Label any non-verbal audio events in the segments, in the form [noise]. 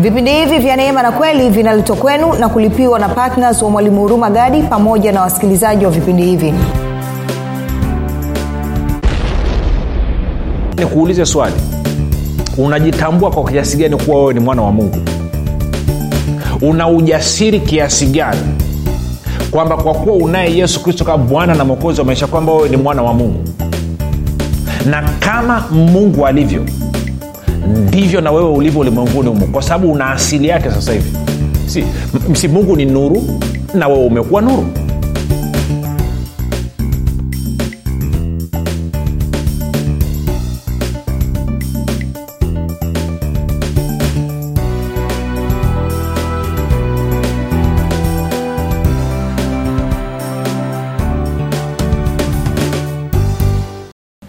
vipindi hivi vya neema na kweli vinaletwa kwenu na kulipiwa na ptns wa mwalimu huruma gadi pamoja na wasikilizaji wa vipindi hivi. Nikuulize swali. Unajitambua kwa kiasi gani kuwa wewe ni mwana wa mungu? Una ujasiri kiasi gani kwamba kwa kuwa unaye yesu kristo kama bwana na mwokozi wa maisha kwamba wewe ni mwana wa mungu? Na kama mungu alivyo ndivyo na wewe ulivyo ulimwenguni humo kwa sababu una asili yake sasa hivi. Si, si mungu ni nuru na wewe umekuwa nuru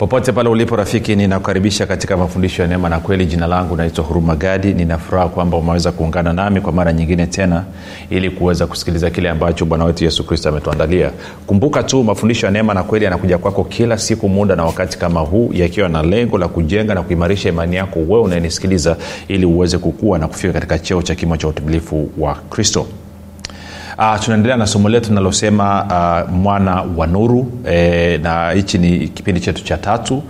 popote pale ulipo rafiki ninakukaribisha katika mafundisho ya neema na kweli. Jina langu naitwa huruma gadi. Ninafuraha kwamba umeweza kuungana nami kwa mara nyingine tena ili kuweza kusikiliza kile ambacho bwana wetu yesu kristo ametuandalia. Kumbuka tu mafundisho ya neema na kweli yanakuja kwako kila siku muda na wakati kama huu yakiwa na lengo la kujenga na kuimarisha imani yako wewe unayenisikiliza ili uweze kukua na kufika katika cheo cha kimo cha utimilifu wa kristo Uh, tunaendelea na somo letu linalosema uh, mwana wa nuru. E, na hichi ni kipindi chetu cha tatu.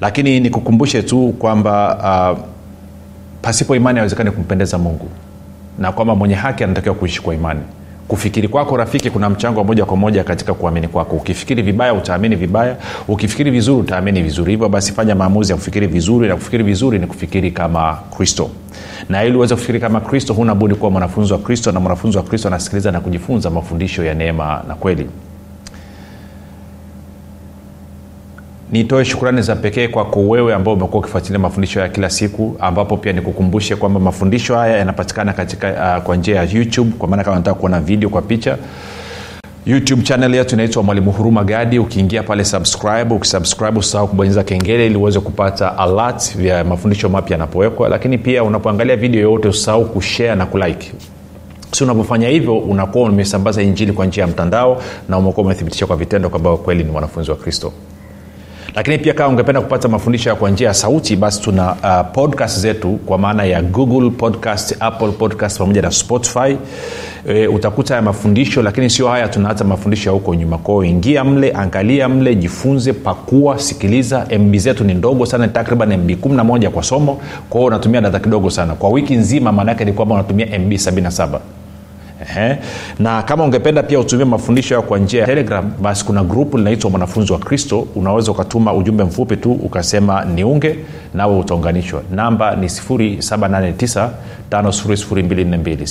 Lakini nikukumbushe tu kwamba uh, pasipo imani hawezekani kumpendeza mungu. Na kwamba mwenye haki anatakiwa kuishi kwa imani kufikiri kwako rafiki kuna mchango wa moja kwa moja katika kuamini kwako. Ukifikiri vibaya utaamini vibaya. Ukifikiri vizuri utaamini vizuri. Hivyo basi fanya maamuzi ya kufikiri vizuri na kufikiri vizuri ni kufikiri kama kristo. Na ili uweze kufikiri kama kristo huna budi kuwa mwanafunzi wa kristo na mwanafunzi wa kristo anasikiliza na kujifunza mafundisho ya neema na kweli nitoe shukrani za pekee kwako wewe ambao umekuwa ukifuatilia mafundisho ya kila siku ambapo pia nikukumbushe kwamba mafundisho haya yanapatikana katika uh, kwa njia ya youtube kwa maana kama nataka kuona video kwa picha. Youtube channel yetu inaitwa mwalimu huruma gadi. Ukiingia pale subscribe ukisubscribe usahau kubonyeza kengele ili uweze kupata alert vya mafundisho mapya yanapowekwa. Lakini pia unapoangalia video yoyote usahau kushare na kulike. Si unapofanya hivyo unakuwa umesambaza injili kwa njia ya mtandao na umekuwa umethibitisha kwa vitendo kwamba kweli ni mwanafunzi wa kristo lakini pia kama ungependa kupata mafundisho kwa njia ya sauti basi tuna uh, podcast zetu kwa maana ya google podcast apple podcast pamoja na spotify. E, utakuta haya mafundisho lakini sio haya tuna hata mafundisho ya huko nyuma. Kwao ingia mle angalia mle jifunze pakua sikiliza. Mb zetu ni ndogo sana takriban mb 11 kwa somo. Kwao unatumia data kidogo sana. Kwa wiki nzima maanaake ni kwamba unatumia mb 77 Ehe. na kama ungependa pia utumie mafundisho yao kwa njia ya telegram basi kuna grupu linaitwa mwanafunzi wa kristo. Unaweza ukatuma ujumbe mfupi tu ukasema niunge nawe utaunganishwa. Namba ni 789 5242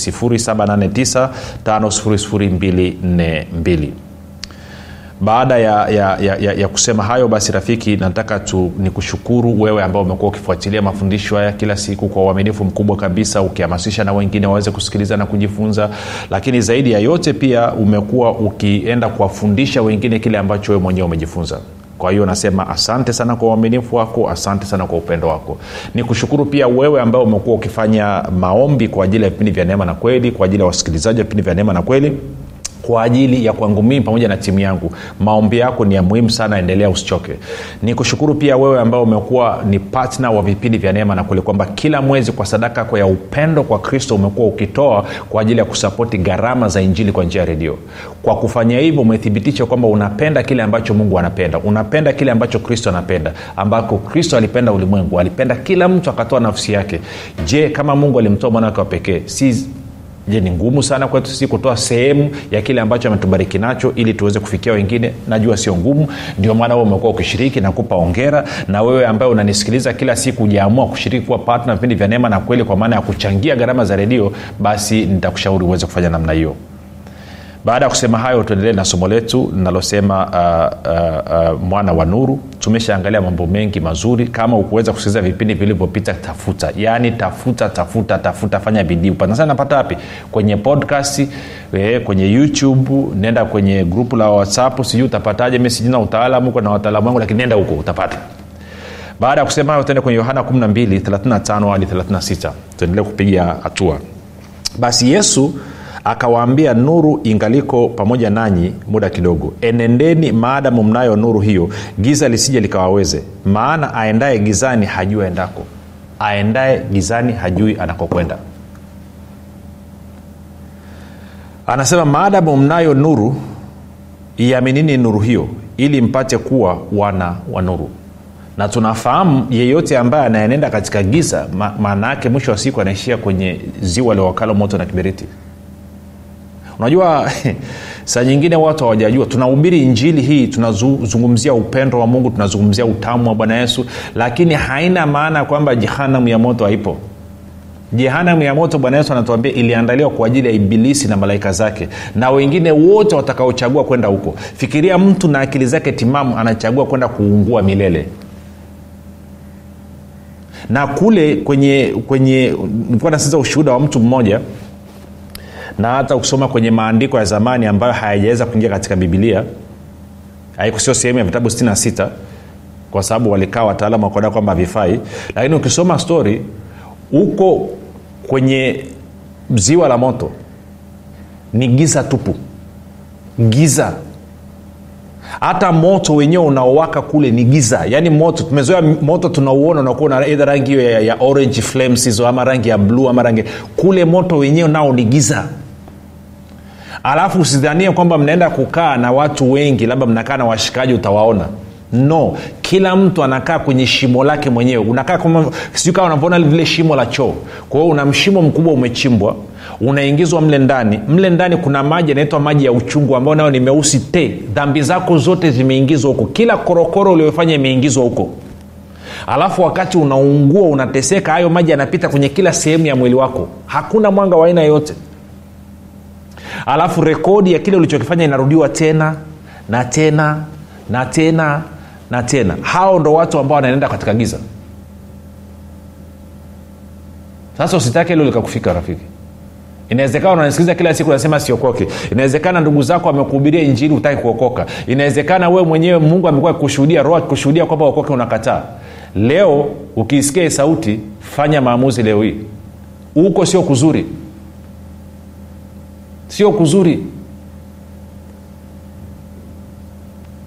789 baada ya, ya, ya, ya, ya kusema hayo basi rafiki nataka tu ni kushukuru wewe ambao umekuwa ukifuatilia mafundisho haya kila siku kwa uaminifu mkubwa kabisa ukihamasisha na wengine waweze kusikiliza na kujifunza. Lakini zaidi ya yote pia umekuwa ukienda kuwafundisha wengine kile ambacho wewe mwenyewe umejifunza. Kwa hiyo nasema asante sana kwa uaminifu wako asante sana kwa upendo wako. Ni kushukuru pia wewe ambao umekuwa ukifanya maombi kwa ajili ya vipindi vya neema na kweli kwa ajili ya wasikilizaji wa vipindi vya neema na kweli kwa ajili ya kwangu mimi pamoja na timu yangu. Maombi yako ni ya muhimu sana endelea usichoke. Ni kushukuru pia wewe ambao umekuwa ni patna wa vipindi vya neema na kule kwamba kila mwezi kwa sadaka ya upendo kwa kristo umekuwa ukitoa kwa ajili ya kusapoti gharama za injili kwa njia ya redio. Kwa kufanya hivyo umethibitisha kwamba unapenda kile ambacho mungu anapenda. Unapenda kile ambacho kristo anapenda ambako kristo alipenda ulimwengu. Alipenda kila mtu akatoa nafsi yake. Je kama mungu alimtoa mwanawake wa pekee si je ni ngumu sana kwetu sisi kutoa sehemu ya kile ambacho ametubariki nacho ili tuweze kufikia wengine? Najua sio ngumu. Ndio maana wewe umekuwa ukishiriki na kupa ongera na wewe ambaye unanisikiliza kila siku ujaamua kushiriki kuwa patna vipindi vya neema na kweli kwa maana ya kuchangia gharama za redio basi nitakushauri uweze kufanya namna hiyo baada ya kusema hayo tuendelee na somo letu linalosema uh, uh, uh, mwana wa nuru. Tumeshaangalia mambo mengi mazuri. Kama ukuweza kusikiliza vipindi vilivyopita tafuta. Yaani tafuta tafuta tafuta fanya bidii. Sana napata wapi? Kwenye podcast eh, kwenye youtube nenda kwenye grupu la whatsapp. Sijui utapataje mi sijina utaalamu uko na wataalamu wangu lakini nenda huko utapata. Baada ya kusema hayo tuende kwenye yohana 12 35 hadi 36 tuendelee kupiga hatua. Basi yesu akawaambia nuru ingaliko pamoja nanyi muda kidogo. Enendeni maadamu mnayo nuru hiyo giza lisije likawaweze. Maana aendaye gizani hajui aendako. Aendaye gizani hajui anakokwenda. Anasema maadamu mnayo nuru iaminini nuru hiyo ili mpate kuwa wana wa nuru. Na tunafahamu yeyote ambaye anayenenda katika giza ma- maana yake mwisho wa siku anaishia kwenye ziwa liwakalo moto na kiberiti unajua [laughs] saa nyingine watu hawajajua. Tunahubiri injili hii tunazungumzia upendo wa mungu tunazungumzia utamu wa bwana yesu lakini haina maana kwamba jehanamu ya moto haipo. Jehanamu ya moto bwana yesu anatuambia iliandaliwa kwa ajili ya ibilisi na malaika zake na wengine wote watakaochagua kwenda huko. Fikiria mtu na akili zake timamu anachagua kwenda kuungua milele. Na kule kwenye kwenye nilikuwa nasiza ushuhuda wa mtu mmoja na hata ukisoma kwenye maandiko ya zamani ambayo hayajaweza kuingia katika bibilia sio sehemu ya vitabu 66 kwa sababu walikaa wataalamu wakaona kwamba havifai. Lakini ukisoma stori huko kwenye ziwa la moto. Ni giza tupu. Giza. Hata moto wenyewe unaowaka kule ni giza. Yaani moto tumezoea moto tunauona unakuwa na rangi hiyo ya, ya orange flames hizo ama rangi ya bluu ama rangi. Kule moto wenyewe nao ni giza alafu usidhanie kwamba mnaenda kukaa na watu wengi labda mnakaa na washikaji utawaona. No kila mtu anakaa kwenye shimo lake mwenyewe. Unakaa sijui kama unavyoona vile shimo la choo. Kwa hiyo una mshimo mkubwa umechimbwa unaingizwa mle ndani. Mle ndani kuna maji yanaitwa maji ya uchungu ambayo nayo ni meusi te. Dhambi zako zote zimeingizwa huko. Kila korokoro uliofanya imeingizwa huko. Alafu wakati unaungua unateseka hayo maji yanapita kwenye kila sehemu ya mwili wako. Hakuna mwanga wa aina yoyote alafu rekodi ya kile ulichokifanya inarudiwa tena na tena na tena na tena. Hao ndo watu ambao wanaenda katika giza. Sasa usitake hilo likakufika rafiki. Inawezekana unanisikiliza kila siku unasema siokoke inawezekana ndugu zako amekuhubiria injili utaki kuokoka. Inawezekana wewe mwenyewe mungu amekuwa akikushuhudia roho akikushuhudia kwamba uokoke unakataa. Leo ukiisikia sauti fanya maamuzi leo hii. Huko sio kuzuri sio kuzuri.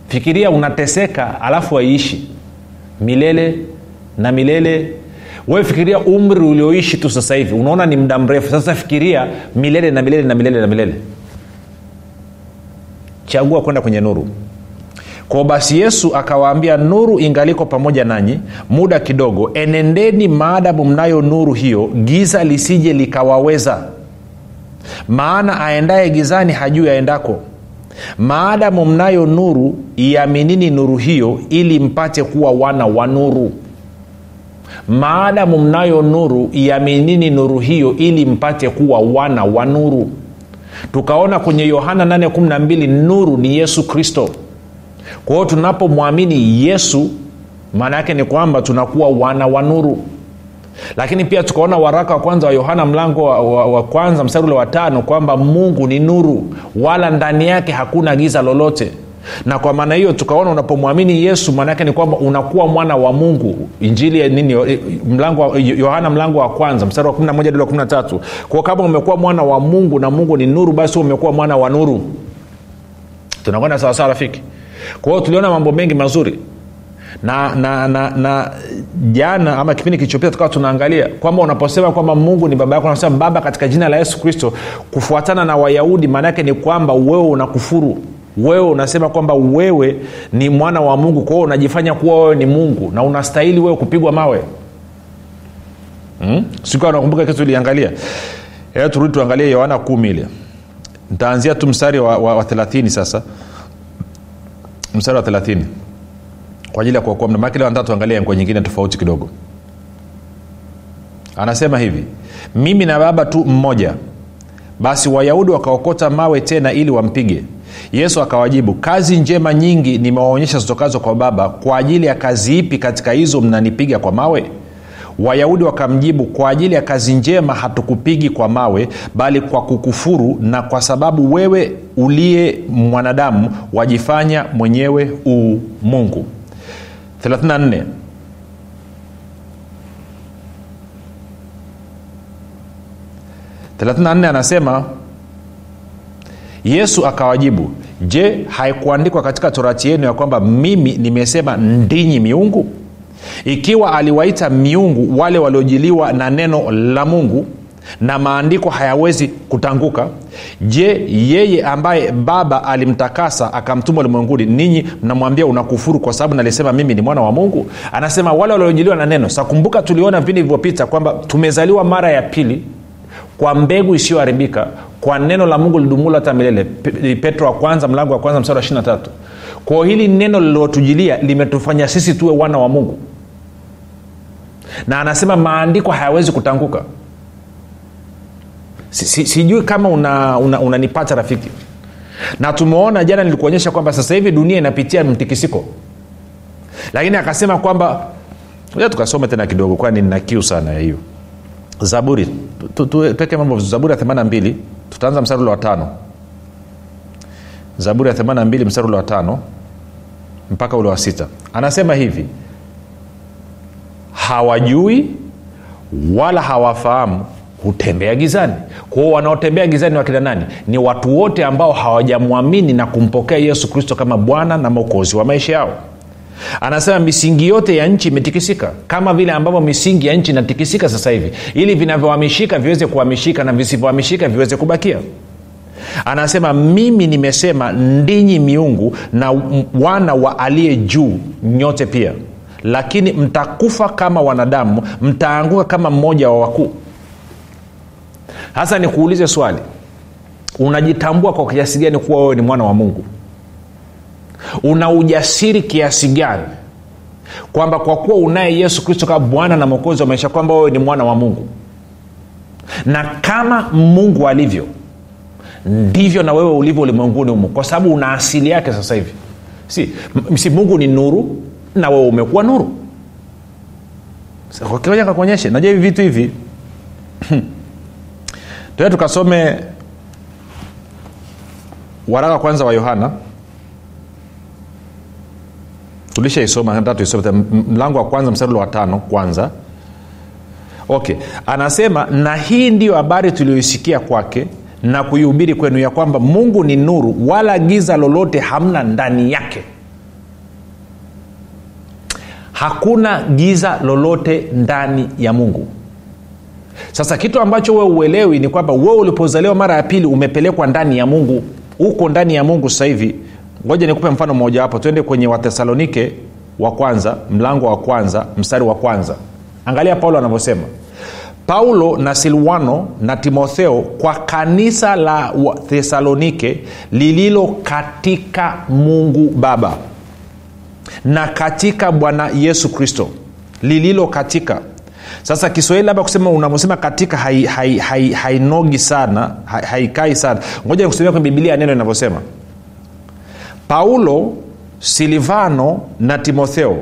Fikiria unateseka alafu waiishi milele na milele. Wewe fikiria umri ulioishi tu sasa hivi unaona ni muda mrefu. Sasa fikiria milele na milele na milele na milele. Chagua kwenda kwenye nuru. Kwao basi yesu akawaambia nuru ingaliko pamoja nanyi muda kidogo. Enendeni maadamu mnayo nuru hiyo giza lisije likawaweza maana aendaye gizani hajui aendako. Maadamu mnayo nuru iaminini nuru hiyo ili mpate kuwa wana wa nuru. Maadamu mnayo nuru iaminini nuru hiyo ili mpate kuwa wana wa nuru. Tukaona kwenye yohana 812 nuru ni yesu kristo. Kwa hiyo tunapomwamini yesu maana yake ni kwamba tunakuwa wana wa nuru lakini pia tukaona waraka wa kwanza wa yohana mlango wa, wa, wa kwanza mstari ule wa tano kwamba mungu ni nuru wala ndani yake hakuna giza lolote. Na kwa maana hiyo tukaona unapomwamini yesu maanaake ni kwamba unakuwa mwana wa mungu. Injili ya nini? Mlango wa, yohana mlango wa kwanza mstari wa 11 hadi wa 13 kwao kama umekuwa mwana wa mungu na mungu ni nuru basi umekuwa mwana wa nuru. Tunakwenda sawasawa rafiki? Kwa hiyo tuliona mambo mengi mazuri na na na na jana ama kipindi kilichopita tukawa tunaangalia kwamba unaposema kwamba mungu ni baba yako unasema baba katika jina la yesu kristo kufuatana na wayahudi maanaake ni kwamba wewe unakufuru. Wewe unasema kwamba wewe ni mwana wa mungu kwa unajifanya kuwa wewe ni mungu na unastahili wewe kupigwa mawe. Hmm? sikuwa nakumbuka kitu uliangalia turudi tuangalie yohana kumi ile. Ntaanzia tu mstari wa, wa, wa thelathini sasa. Mstari wa thelathini kwa ajili ya kuokoa mda maake leo nataka tuangalie ngo nyingine tofauti kidogo. Anasema hivi mimi na baba tu mmoja. Basi wayahudi wakaokota mawe tena ili wampige. Yesu akawajibu kazi njema nyingi nimewaonyesha zitokazo kwa baba kwa ajili ya kazi ipi katika hizo mnanipiga kwa mawe? Wayahudi wakamjibu kwa ajili ya kazi njema hatukupigi kwa mawe bali kwa kukufuru na kwa sababu wewe uliye mwanadamu wajifanya mwenyewe uu mungu 34 34 anasema yesu akawajibu je haikuandikwa katika torati yenu ya kwamba mimi nimesema ndinyi miungu? Ikiwa aliwaita miungu wale waliojiliwa na neno la mungu na maandiko hayawezi kutanguka. Je yeye ambaye baba alimtakasa akamtuma ulimwenguni ninyi mnamwambia unakufuru kwa sababu nalisema mimi ni mwana wa mungu? Anasema wale waliojiliwa na neno sakumbuka tuliona vipindi vilivyopita kwamba tumezaliwa mara ya pili kwa mbegu isiyoharibika kwa neno la mungu lidumulo hata milele. Petro wa kwanza mlango wa kwanza mstari wa 23 kwao hili neno lililotujilia limetufanya sisi tuwe wana wa mungu. Na anasema maandiko hayawezi kutanguka si, si, sijui kama unanipata una, una rafiki. Na tumeona jana nilikuonyesha kwamba sasa hivi dunia inapitia mtikisiko. Lakini akasema kwamba tukasome tena kidogo kwani nina kiu sana ya hiyo. Zaburi tu- tu- tu- tuweke mambo zaburi ya 82 tutaanza mstari ule wa tano. Zaburi ya 82 mstari ule wa tano mpaka ule wa sita. Anasema hivi hawajui wala hawafahamu hutembea gizani. Kwao wanaotembea gizani wakina nani? Ni watu wote ambao hawajamwamini na kumpokea yesu kristo kama bwana na mwokozi wa maisha yao. Anasema misingi yote ya nchi imetikisika. Kama vile ambavyo misingi ya nchi inatikisika sasa hivi ili vinavyohamishika viweze kuhamishika na visivyohamishika viweze kubakia. Anasema mimi nimesema ndinyi miungu na wana wa aliye juu nyote pia. Lakini mtakufa kama wanadamu mtaanguka kama mmoja wa wakuu sasa nikuulize swali. Unajitambua kwa kiasi gani kuwa wewe ni mwana wa mungu? Una ujasiri kiasi gani kwamba kwa kuwa unaye yesu kristo kama bwana na mwokozi wa maisha kwamba wewe ni mwana wa mungu? Na kama mungu alivyo ndivyo na wewe ulivyo ulimwenguni humu kwa sababu una asili yake sasa hivi. Si, si mungu ni nuru na wewe umekuwa nuru? Kioja kakuonyeshe najua hivi vitu hivi [clears throat] tuee tukasome waraka kwanza wa yohana. Tulishaisoma tuisome mlango wa kwanza msarulo wa tano kwanza. Okay. Anasema na hii ndiyo habari tuliyoisikia kwake na kuihubiri kwenu ya kwamba mungu ni nuru wala giza lolote hamna ndani yake. Hakuna giza lolote ndani ya mungu sasa kitu ambacho we uelewi ni kwamba wewe ulipozaliwa mara ya pili umepelekwa ndani ya mungu. Uko ndani ya mungu sasa hivi. Ngoja nikupe mfano mmoja wapo twende kwenye wathesalonike wa kwanza mlango wa kwanza mstari wa kwanza. Angalia paulo anavyosema. Paulo na silwano na timotheo kwa kanisa la thesalonike lililo katika mungu baba na katika bwana yesu kristo. Lililo katika sasa kiswahili labda kusema unavyosema katika hainogi hai, hai, hai sana hai- haikai sana. Ngoja nikusomea kwenye bibilia neno inavyosema paulo silivano na timotheo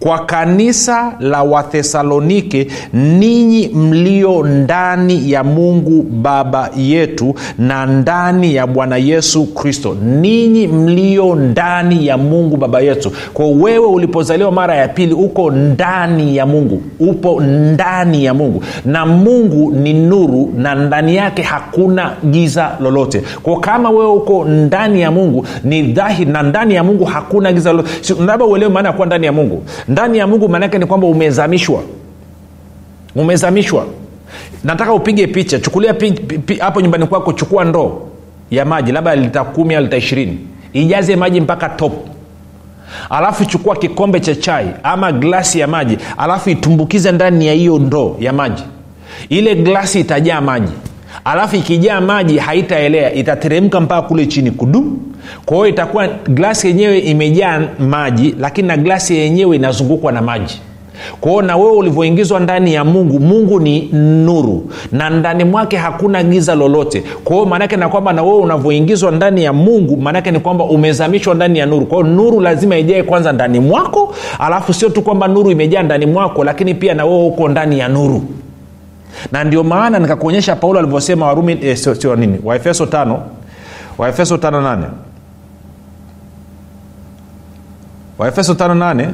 kwa kanisa la wathesalonike ninyi mlio ndani ya mungu baba yetu na ndani ya bwana yesu kristo ninyi mlio ndani ya mungu baba yetu. Kwa wewe ulipozaliwa mara ya pili uko ndani ya mungu upo ndani ya mungu. Na mungu ni nuru na ndani yake hakuna giza lolote. Kwa kama wewe uko ndani ya mungu ni dhahiri na ndani ya mungu hakuna giza lolote. Labda uelewe maana ya kuwa ndani ya mungu ndani ya mungu maanaake ni kwamba umezamishwa. Umezamishwa. Nataka upige picha. Chukulia hapo nyumbani kwako chukua ndoo ya maji labda lita kumi au lita ishirini. Ijaze maji mpaka top. Alafu chukua kikombe cha chai ama glasi ya maji alafu itumbukize ndani ya hiyo ndoo ya maji. Ile glasi itajaa maji alafu ikijaa maji haitaelea itateremka mpaka kule chini kudu kwa hiyo itakuwa glasi yenyewe imejaa maji lakini na glasi yenyewe inazungukwa na maji. Kwa hiyo na wewe ulivyoingizwa ndani ya mungu mungu ni nuru na ndani mwake hakuna giza lolote. Kwa hiyo maanaake na kwamba na wewe unavyoingizwa ndani ya mungu maanake ni kwamba umezamishwa ndani ya nuru. Kwa hiyo nuru lazima ijae kwanza ndani mwako alafu sio tu kwamba nuru imejaa ndani mwako lakini pia na wewe uko ndani ya nuru na ndio maana nikakuonyesha paulo alivyosema warumi eh, sio, sio nini? Waefeso tano. Waefeso tano nane. Waefeso tano nane.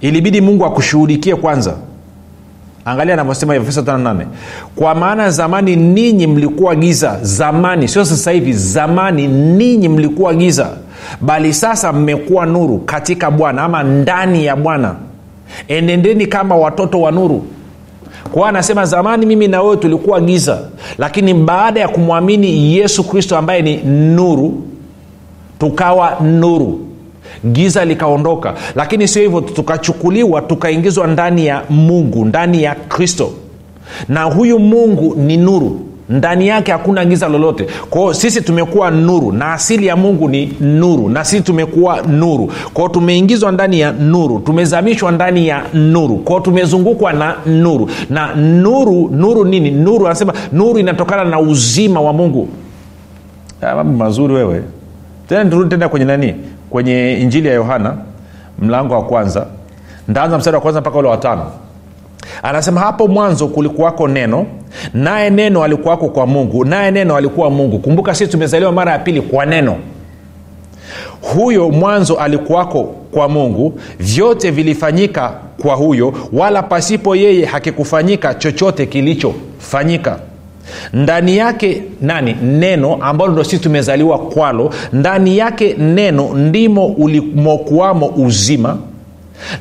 Ilibidi mungu akushughulikie kwanza. Angalia anavyosema efeso 58 kwa maana zamani ninyi mlikuwa giza. Zamani sio sasa hivi. Zamani ninyi mlikuwa giza. Bali sasa mmekuwa nuru katika bwana ama ndani ya bwana. Enendeni kama watoto wa nuru kwao anasema zamani mimi na wewe tulikuwa giza lakini baada ya kumwamini yesu kristo ambaye ni nuru tukawa nuru. Giza likaondoka lakini sio hivyo tukachukuliwa tukaingizwa ndani ya mungu ndani ya kristo. Na huyu mungu ni nuru ndani yake hakuna giza lolote. Kwao sisi tumekuwa nuru na asili ya mungu ni nuru na sisi tumekuwa nuru. Kwao tumeingizwa ndani ya nuru tumezamishwa ndani ya nuru. Kwao tumezungukwa na nuru. Na nuru nuru nini? Nuru anasema nuru inatokana na uzima wa mungu. Mambo mazuri wewe. Tena turudi tena kwenye nani? Kwenye injili ya yohana mlango wa kwanza. Ndaanza mstari wa kwanza mpaka ule watano anasema hapo mwanzo kulikuwako neno naye neno alikuwako kwa mungu naye neno alikuwa mungu. Kumbuka sisi tumezaliwa mara ya pili kwa neno. Huyo mwanzo alikuwako kwa mungu vyote vilifanyika kwa huyo wala pasipo yeye hakikufanyika chochote kilichofanyika. Ndani yake nani? Neno ambalo ndo sisi tumezaliwa kwalo. Ndani yake neno ndimo ulimokuwamo uzima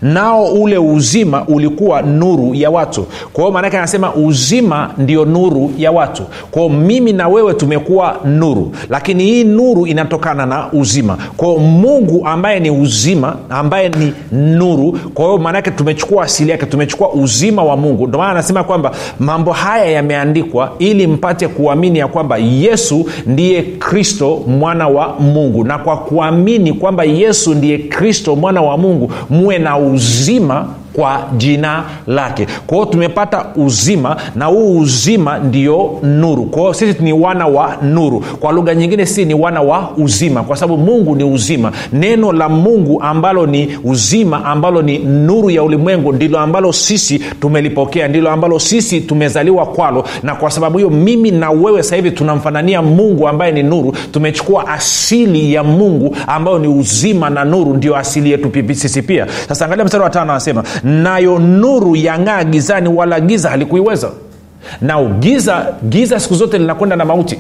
nao ule uzima ulikuwa nuru ya watu. Kwa hiyo maanake anasema uzima ndio nuru ya watu. Kwao mimi na wewe tumekuwa nuru. Lakini hii nuru inatokana na uzima. Kwao mungu ambaye ni uzima ambaye ni nuru kwa hiyo maanake tumechukua asili yake tumechukua uzima wa mungu. Ndio maana anasema kwamba mambo haya yameandikwa ili mpate kuamini ya kwamba yesu ndiye kristo mwana wa mungu. Na kwa kuamini kwamba yesu ndiye kristo mwana wa mungu muwe na uzima kwa jina lake. Kwa tumepata uzima na huu uzima ndio nuru. Kwa sisi ni wana wa nuru. Kwa lugha nyingine sisi ni wana wa uzima kwa sababu mungu ni uzima. Neno la mungu ambalo ni uzima ambalo ni nuru ya ulimwengu ndilo ambalo sisi tumelipokea ndilo ambalo sisi tumezaliwa kwalo. Na kwa sababu hiyo mimi na wewe hivi tunamfanania mungu ambaye ni nuru. Tumechukua asili ya mungu ambayo ni uzima na nuru ndio asili yetu sisi pia. Sasa angalia mstari wa tano anasema nayo nuru yang'aa gizani wala giza halikuiweza. Na giza giza siku zote linakwenda na mauti.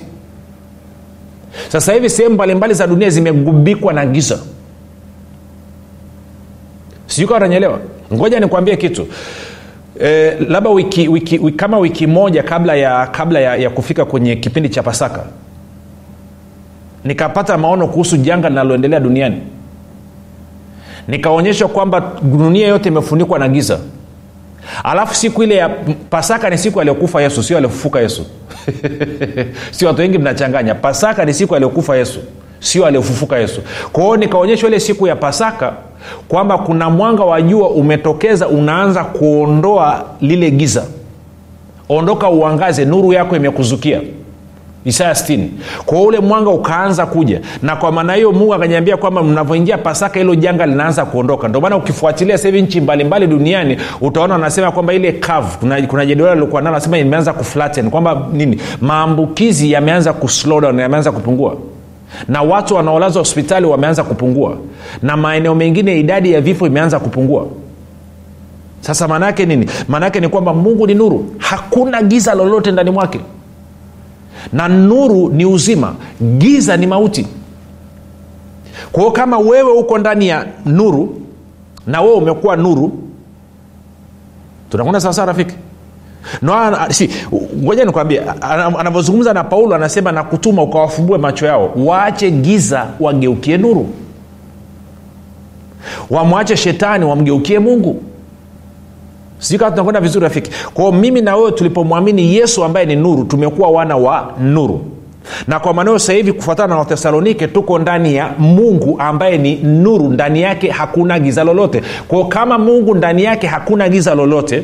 Sasa hivi sehemu mbalimbali za dunia zimegubikwa na giza. Sijui kawa nanyelewa ngoja nikwambie kitu. E, labda wiki, wiki, wiki, kama wiki moja kabla ya kabla ya, ya kufika kwenye kipindi cha pasaka nikapata maono kuhusu janga linaloendelea duniani nikaonyeshwa kwamba dunia yote imefunikwa na giza. Alafu siku ile ya pasaka ni siku aliyokufa yesu sio aliyofufuka yesu. [laughs] Sio watu wengi mnachanganya. Pasaka ni siku aliyokufa yesu sio aliyofufuka yesu. Kwa hiyo nikaonyeshwa ile siku ya pasaka kwamba kuna mwanga wa jua umetokeza unaanza kuondoa lile giza. Ondoka uangaze nuru yako imekuzukia isaya 6 kwa ule mwanga ukaanza kuja na kwa maana hiyo mungu akanyambia kwamba mnavyoingia pasaka hilo janga linaanza kuondoka. Ndio maana ukifuatilia sasa nchi mbalimbali duniani utaona wanasema kwamba ile kav kuna, kuna jedwali aliokuwa nalo anasema imeanza kuflatten. Kwamba nini? Maambukizi yameanza kuslowdown yameanza kupungua. Na watu wanaolazwa hospitali wameanza kupungua. Na maeneo mengine idadi ya vifo imeanza kupungua. Sasa maanaake nini? Maanaake ni kwamba mungu ni nuru. Hakuna giza lolote ndani mwake na nuru ni uzima giza ni mauti. Kwa hiyo kama wewe uko ndani ya nuru na wewe umekuwa nuru tunakwenda sawasawa rafiki? No, ngoja nikwambie anavyozungumza na paulo anasema na kutuma ukawafumbue macho yao waache giza wageukie nuru. Wamwache shetani wamgeukie mungu sijui kama tunakwenda vizuri rafiki. Kwao mimi na wewe tulipomwamini yesu ambaye ni nuru tumekuwa wana wa nuru. Na kwa maneo sasa hivi kufuatana na wathesalonike tuko ndani ya mungu ambaye ni nuru. Ndani yake hakuna giza lolote. Kwao kama mungu ndani yake hakuna giza lolote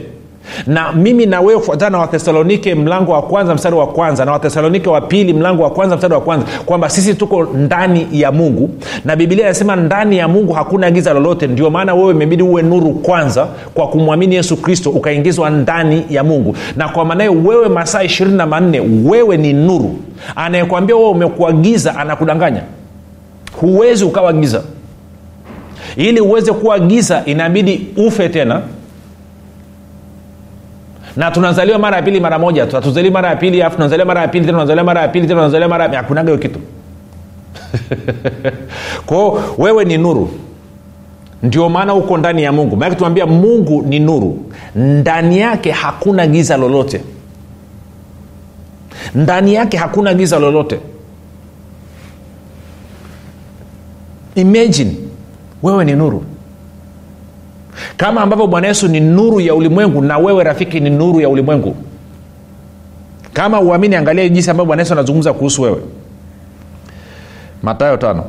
na mimi na wewe kufuatana na wathesalonike mlango wa kwanza mstari wa kwanza na wathesalonike wa pili mlango wa kwanza mstari wa kwanza kwamba sisi tuko ndani ya mungu na bibilia inasema ndani ya mungu hakuna giza lolote. Ndio maana wewe imebidi uwe nuru kwanza kwa kumwamini yesu kristo ukaingizwa ndani ya mungu. Na kwa maanayo wewe masaa ishirini na manne wewe ni nuru. Anayekwambia wewe umekuwa giza anakudanganya. Huwezi ukawa giza. Ili uweze kuwa giza inabidi ufe tena na tunazaliwa mara ya pili mara moja tu. Hatuzaliwi mara ya pili afu tunazaliwa mara ya pili tena tunazaliwa mara ya pili tena tunazaliwa mara ya pili. Hakunaga hiyo kitu. [laughs] Kwao wewe ni nuru. Ndio maana uko ndani ya mungu. Maanake tunaambia mungu ni nuru ndani yake hakuna giza lolote. Ndani yake hakuna giza lolote. Imagine wewe ni nuru kama ambavyo bwana yesu ni nuru ya ulimwengu na wewe rafiki ni nuru ya ulimwengu. Kama uamini angalia jinsi ambavyo bwana yesu anazungumza kuhusu wewe. Matayo tano.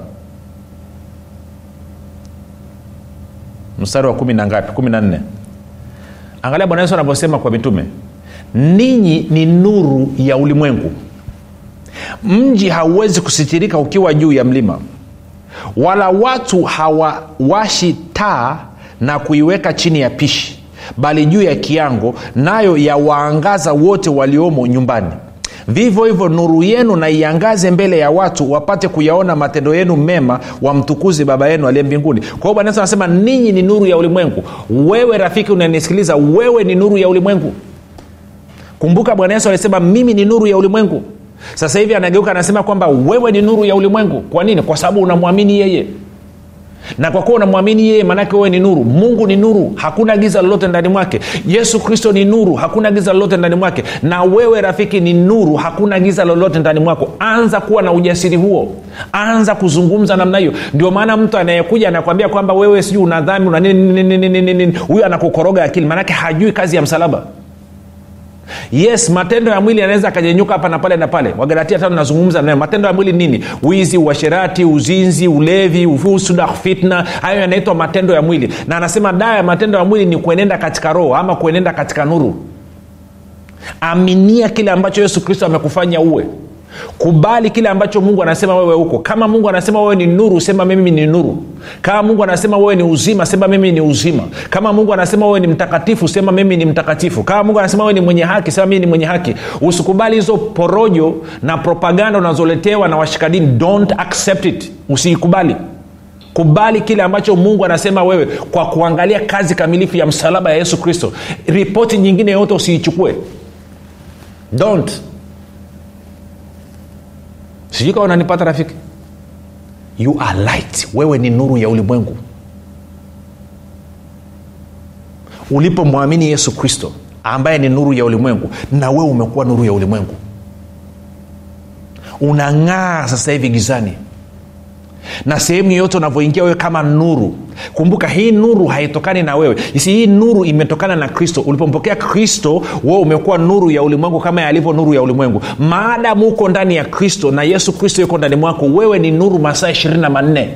Mstari wa kumi na ngapi? Kumi na nne. Angalia bwana yesu anavyosema kwa mitume ninyi ni nuru ya ulimwengu. Mji hauwezi kusitirika ukiwa juu ya mlima wala watu hawawashi taa na kuiweka chini ya pishi bali juu ya kiango nayo yawaangaza wote waliomo nyumbani. Vivyo hivyo nuru yenu na iangaze mbele ya watu wapate kuyaona matendo yenu mema wamtukuze baba yenu aliye mbinguni. Kwa hiyo bwana yesu anasema ninyi ni nuru ya ulimwengu. Wewe rafiki unanisikiliza wewe ni nuru ya ulimwengu. Kumbuka bwana yesu alisema mimi ni nuru ya ulimwengu. Sasa hivi anageuka anasema kwamba wewe ni nuru ya ulimwengu. Kwa nini? Kwa sababu unamwamini yeye na kwa kuwa unamwamini yeye maanake wewe ni nuru. Mungu ni nuru. Hakuna giza lolote ndani mwake. Yesu kristo ni nuru. Hakuna giza lolote ndani mwake. Na wewe rafiki ni nuru. Hakuna giza lolote ndani mwako. Anza kuwa na ujasiri huo. Anza kuzungumza namna hiyo. Ndio maana mtu anayekuja anakwambia kwamba wewe sijui una dhambi una nini huyo anakukoroga akili. Maanake hajui kazi ya msalaba yes matendo ya mwili yanaweza akanyenyuka hapa na pale na pale. Wagalatia tano nazungumza nayo. Matendo ya mwili nini? Wizi uasherati uzinzi ulevi ufusuda fitna. Hayo yanaitwa matendo ya mwili. Na anasema dawa ya matendo ya mwili ni kuenenda katika roho ama kuenenda katika nuru. Aminia kile ambacho yesu kristo amekufanya uwe kubali kile ambacho mungu anasema wewe huko kama mungu anasema wewe ni nuru sema mimi ni nuru. Kama mungu anasema wewe ni uzima sema mimi ni uzima. Kama mungu anasema wewe ni mtakatifu sema mimi ni mtakatifu. Kama mungu anasema wewe ni mwenye haki sema mimi ni mwenye haki. Usikubali hizo porojo na propaganda unazoletewa na washikadini don't accept it. Usiikubali. Kubali kile ambacho mungu anasema wewe kwa kuangalia kazi kamilifu ya msalaba ya yesu kristo. Ripoti nyingine yote usiichukue. Don't sijui kawa unanipata rafiki. You are light. Wewe ni nuru ya ulimwengu. Ulipomwamini yesu kristo ambaye ni nuru ya ulimwengu na wewe umekuwa nuru ya ulimwengu. Unang'aa sasa hivi gizani na sehemu yoyote unavyoingia wewe kama nuru. Kumbuka hii nuru haitokani na wewe. Isi hii nuru imetokana na kristo. Ulipompokea kristo wewe umekuwa nuru ya ulimwengu kama yalivyo nuru ya ulimwengu. Maadamu uko ndani ya kristo na yesu kristo yuko ndani mwako wewe ni nuru masaa ishirini na manne.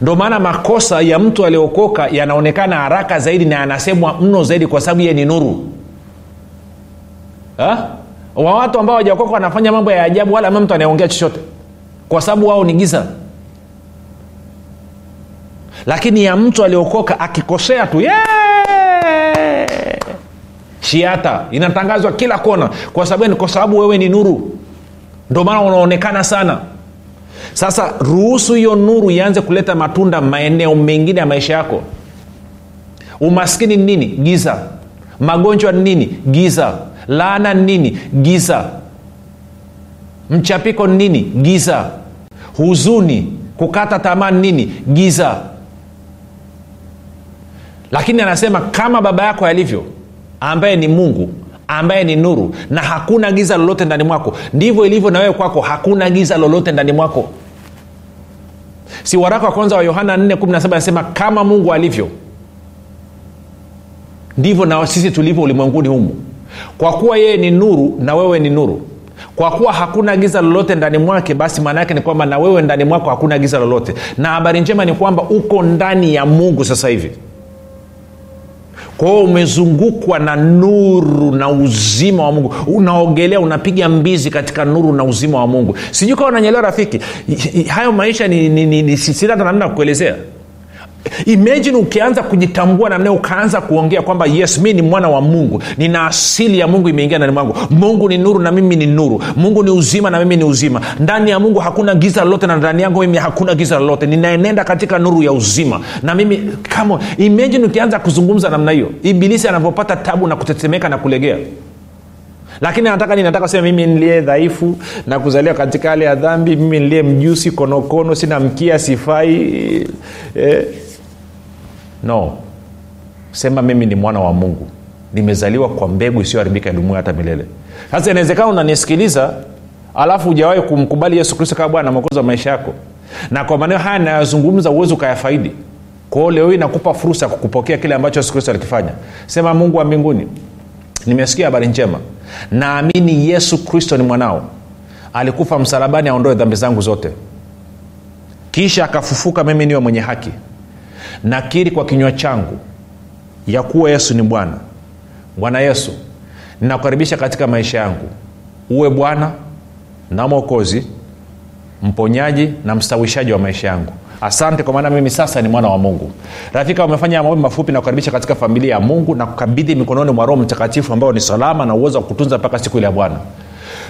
Ndo maana makosa ya mtu aliokoka yanaonekana haraka zaidi na yanasemwa mno zaidi kwa sababu yeye ni nuru. Ha? wa watu ambao wajakoka wanafanya mambo ya ajabu wala ama mtu anayeongea chochote kwa sababu wao ni giza. Lakini ya mtu aliokoka akikosea tu shiata inatangazwa kila kona. Kwa sababu ni kwa sababu wewe ni nuru. Ndio maana unaonekana sana. Sasa ruhusu hiyo nuru ianze kuleta matunda maeneo mengine ya maisha yako. Umaskini ni nini? Giza. Magonjwa ni nini? Giza. Laana ni nini? Giza mchapiko ni nini? Giza. Huzuni. Kukata tamaa ni nini? Giza. Lakini anasema kama baba yako alivyo ambaye ni mungu ambaye ni nuru na hakuna giza lolote ndani mwako ndivyo ilivyo na wewe kwako hakuna giza lolote ndani mwako. Si waraka wa kwanza wa yohana 417 anasema kama mungu alivyo ndivyo na sisi tulivyo ulimwenguni humu. Kwa kuwa yeye ni nuru na wewe ni nuru kwa kuwa hakuna giza lolote ndani mwake basi maana yake ni kwamba na wewe ndani mwako hakuna giza lolote. Na habari njema ni kwamba uko ndani ya mungu sasa hivi. Kwa hiyo umezungukwa na nuru na uzima wa mungu. Unaogelea unapiga mbizi katika nuru na uzima wa mungu. Sijui kawa unanyelewa rafiki. Hayo maisha ni, ni, ni, ni sitata namna ya imagine ukianza kujitambua namna ukaanza kuongea kwamba yes mi ni mwana wa mungu. Nina asili ya mungu imeingia ndani mwangu. Mungu ni nuru na mimi ni nuru. Mungu ni uzima na mimi ni uzima. Ndani ya mungu hakuna giza lolote na ndani yangu mimi hakuna giza lolote. Ninaenenda katika nuru ya uzima na mimi kama imagine ukianza kuzungumza namna hiyo. Ibilisi anavyopata tabu na kutetemeka na kulegea. Lakini nataka nini? Sema mimi niliye dhaifu na kuzaliwa katika hali ya dhambi. Mimi niliye mjusi konokono. Sina mkia sifai. Eh. No. Sema mimi ni mwana wa mungu. Nimezaliwa kwa mbegu isiyoharibika dumua hata milele. Sasa inawezekana unanisikiliza alafu hujawahi kumkubali yesu kristo kama bwana mwokozi wa maisha yako. Na kwa maneno haya nayozungumza uwezi ukayafaidi. Kwao leo hii nakupa fursa ya kukupokea kile ambacho yesu kristo alikifanya. Sema mungu wa mbinguni nimesikia habari njema. Naamini yesu kristo ni mwanao. Alikufa msalabani aondoe dhambi zangu zote. Kisha akafufuka mimi niwe mwenye haki nakiri kwa kinywa changu ya kuwa yesu ni bwana. Bwana yesu ninakukaribisha katika maisha yangu. Uwe bwana na mwokozi mponyaji na mstawishaji wa maisha yangu. Asante kwa maana mimi sasa ni mwana wa mungu. Rafika umefanya maombi mafupi na kukaribisha katika familia ya mungu na kukabidhi mikononi mwa roho mtakatifu ambao ni salama na uwezo wa kutunza mpaka siku ile ya bwana.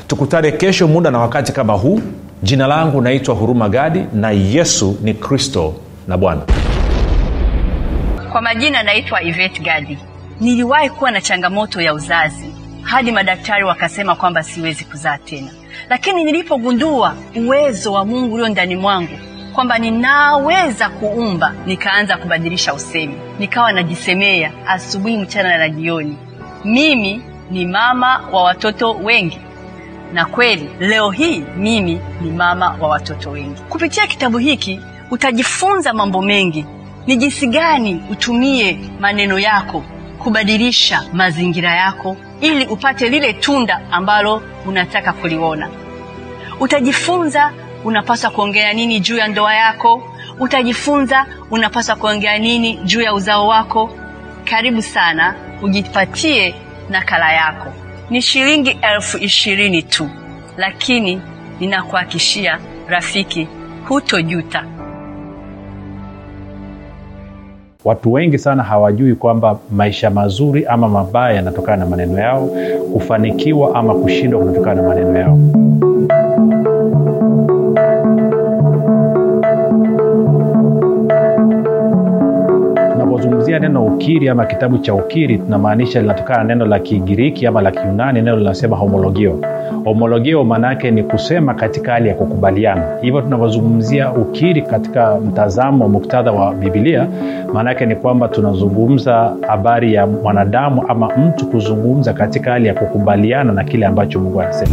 Tukutane kesho muda na wakati kama huu. Jina langu naitwa huruma gadi na yesu ni kristo na bwana kwa majina naitwa ivet gadi. Niliwahi kuwa na changamoto ya uzazi hadi madaktari wakasema kwamba siwezi kuzaa tena. Lakini nilipogundua uwezo wa mungu ulio ndani mwangu kwamba ninaweza kuumba nikaanza kubadilisha usemi. Nikawa najisemea asubuhi mchana na jioni. Mimi ni mama wa watoto wengi. Na kweli leo hii mimi ni mama wa watoto wengi. Kupitia kitabu hiki utajifunza mambo mengi ni jinsi gani utumie maneno yako kubadilisha mazingira yako ili upate lile tunda ambalo unataka kuliona? Utajifunza unapaswa kuongea nini juu ya ndoa yako? Utajifunza unapaswa kuongea nini juu ya uzao wako? Karibu sana ujipatie nakala yako. Ni shilingi elfu ishirini tu lakini ninakuhakishia rafiki hutojuta watu wengi sana hawajui kwamba maisha mazuri ama mabaya yanatokana na maneno yao kufanikiwa ama kushindwa kunatokana na maneno yao ukiri ama kitabu cha ukiri tunamaanisha linatokana na neno la kigiriki ama la kiunani neno linasema homologio. Homologio maana ni kusema katika hali ya kukubaliana. Hivyo tunavyozungumzia ukiri katika mtazamo muktadha wa bibilia maana ni kwamba tunazungumza habari ya mwanadamu ama mtu kuzungumza katika hali ya kukubaliana na kile ambacho mungu anasema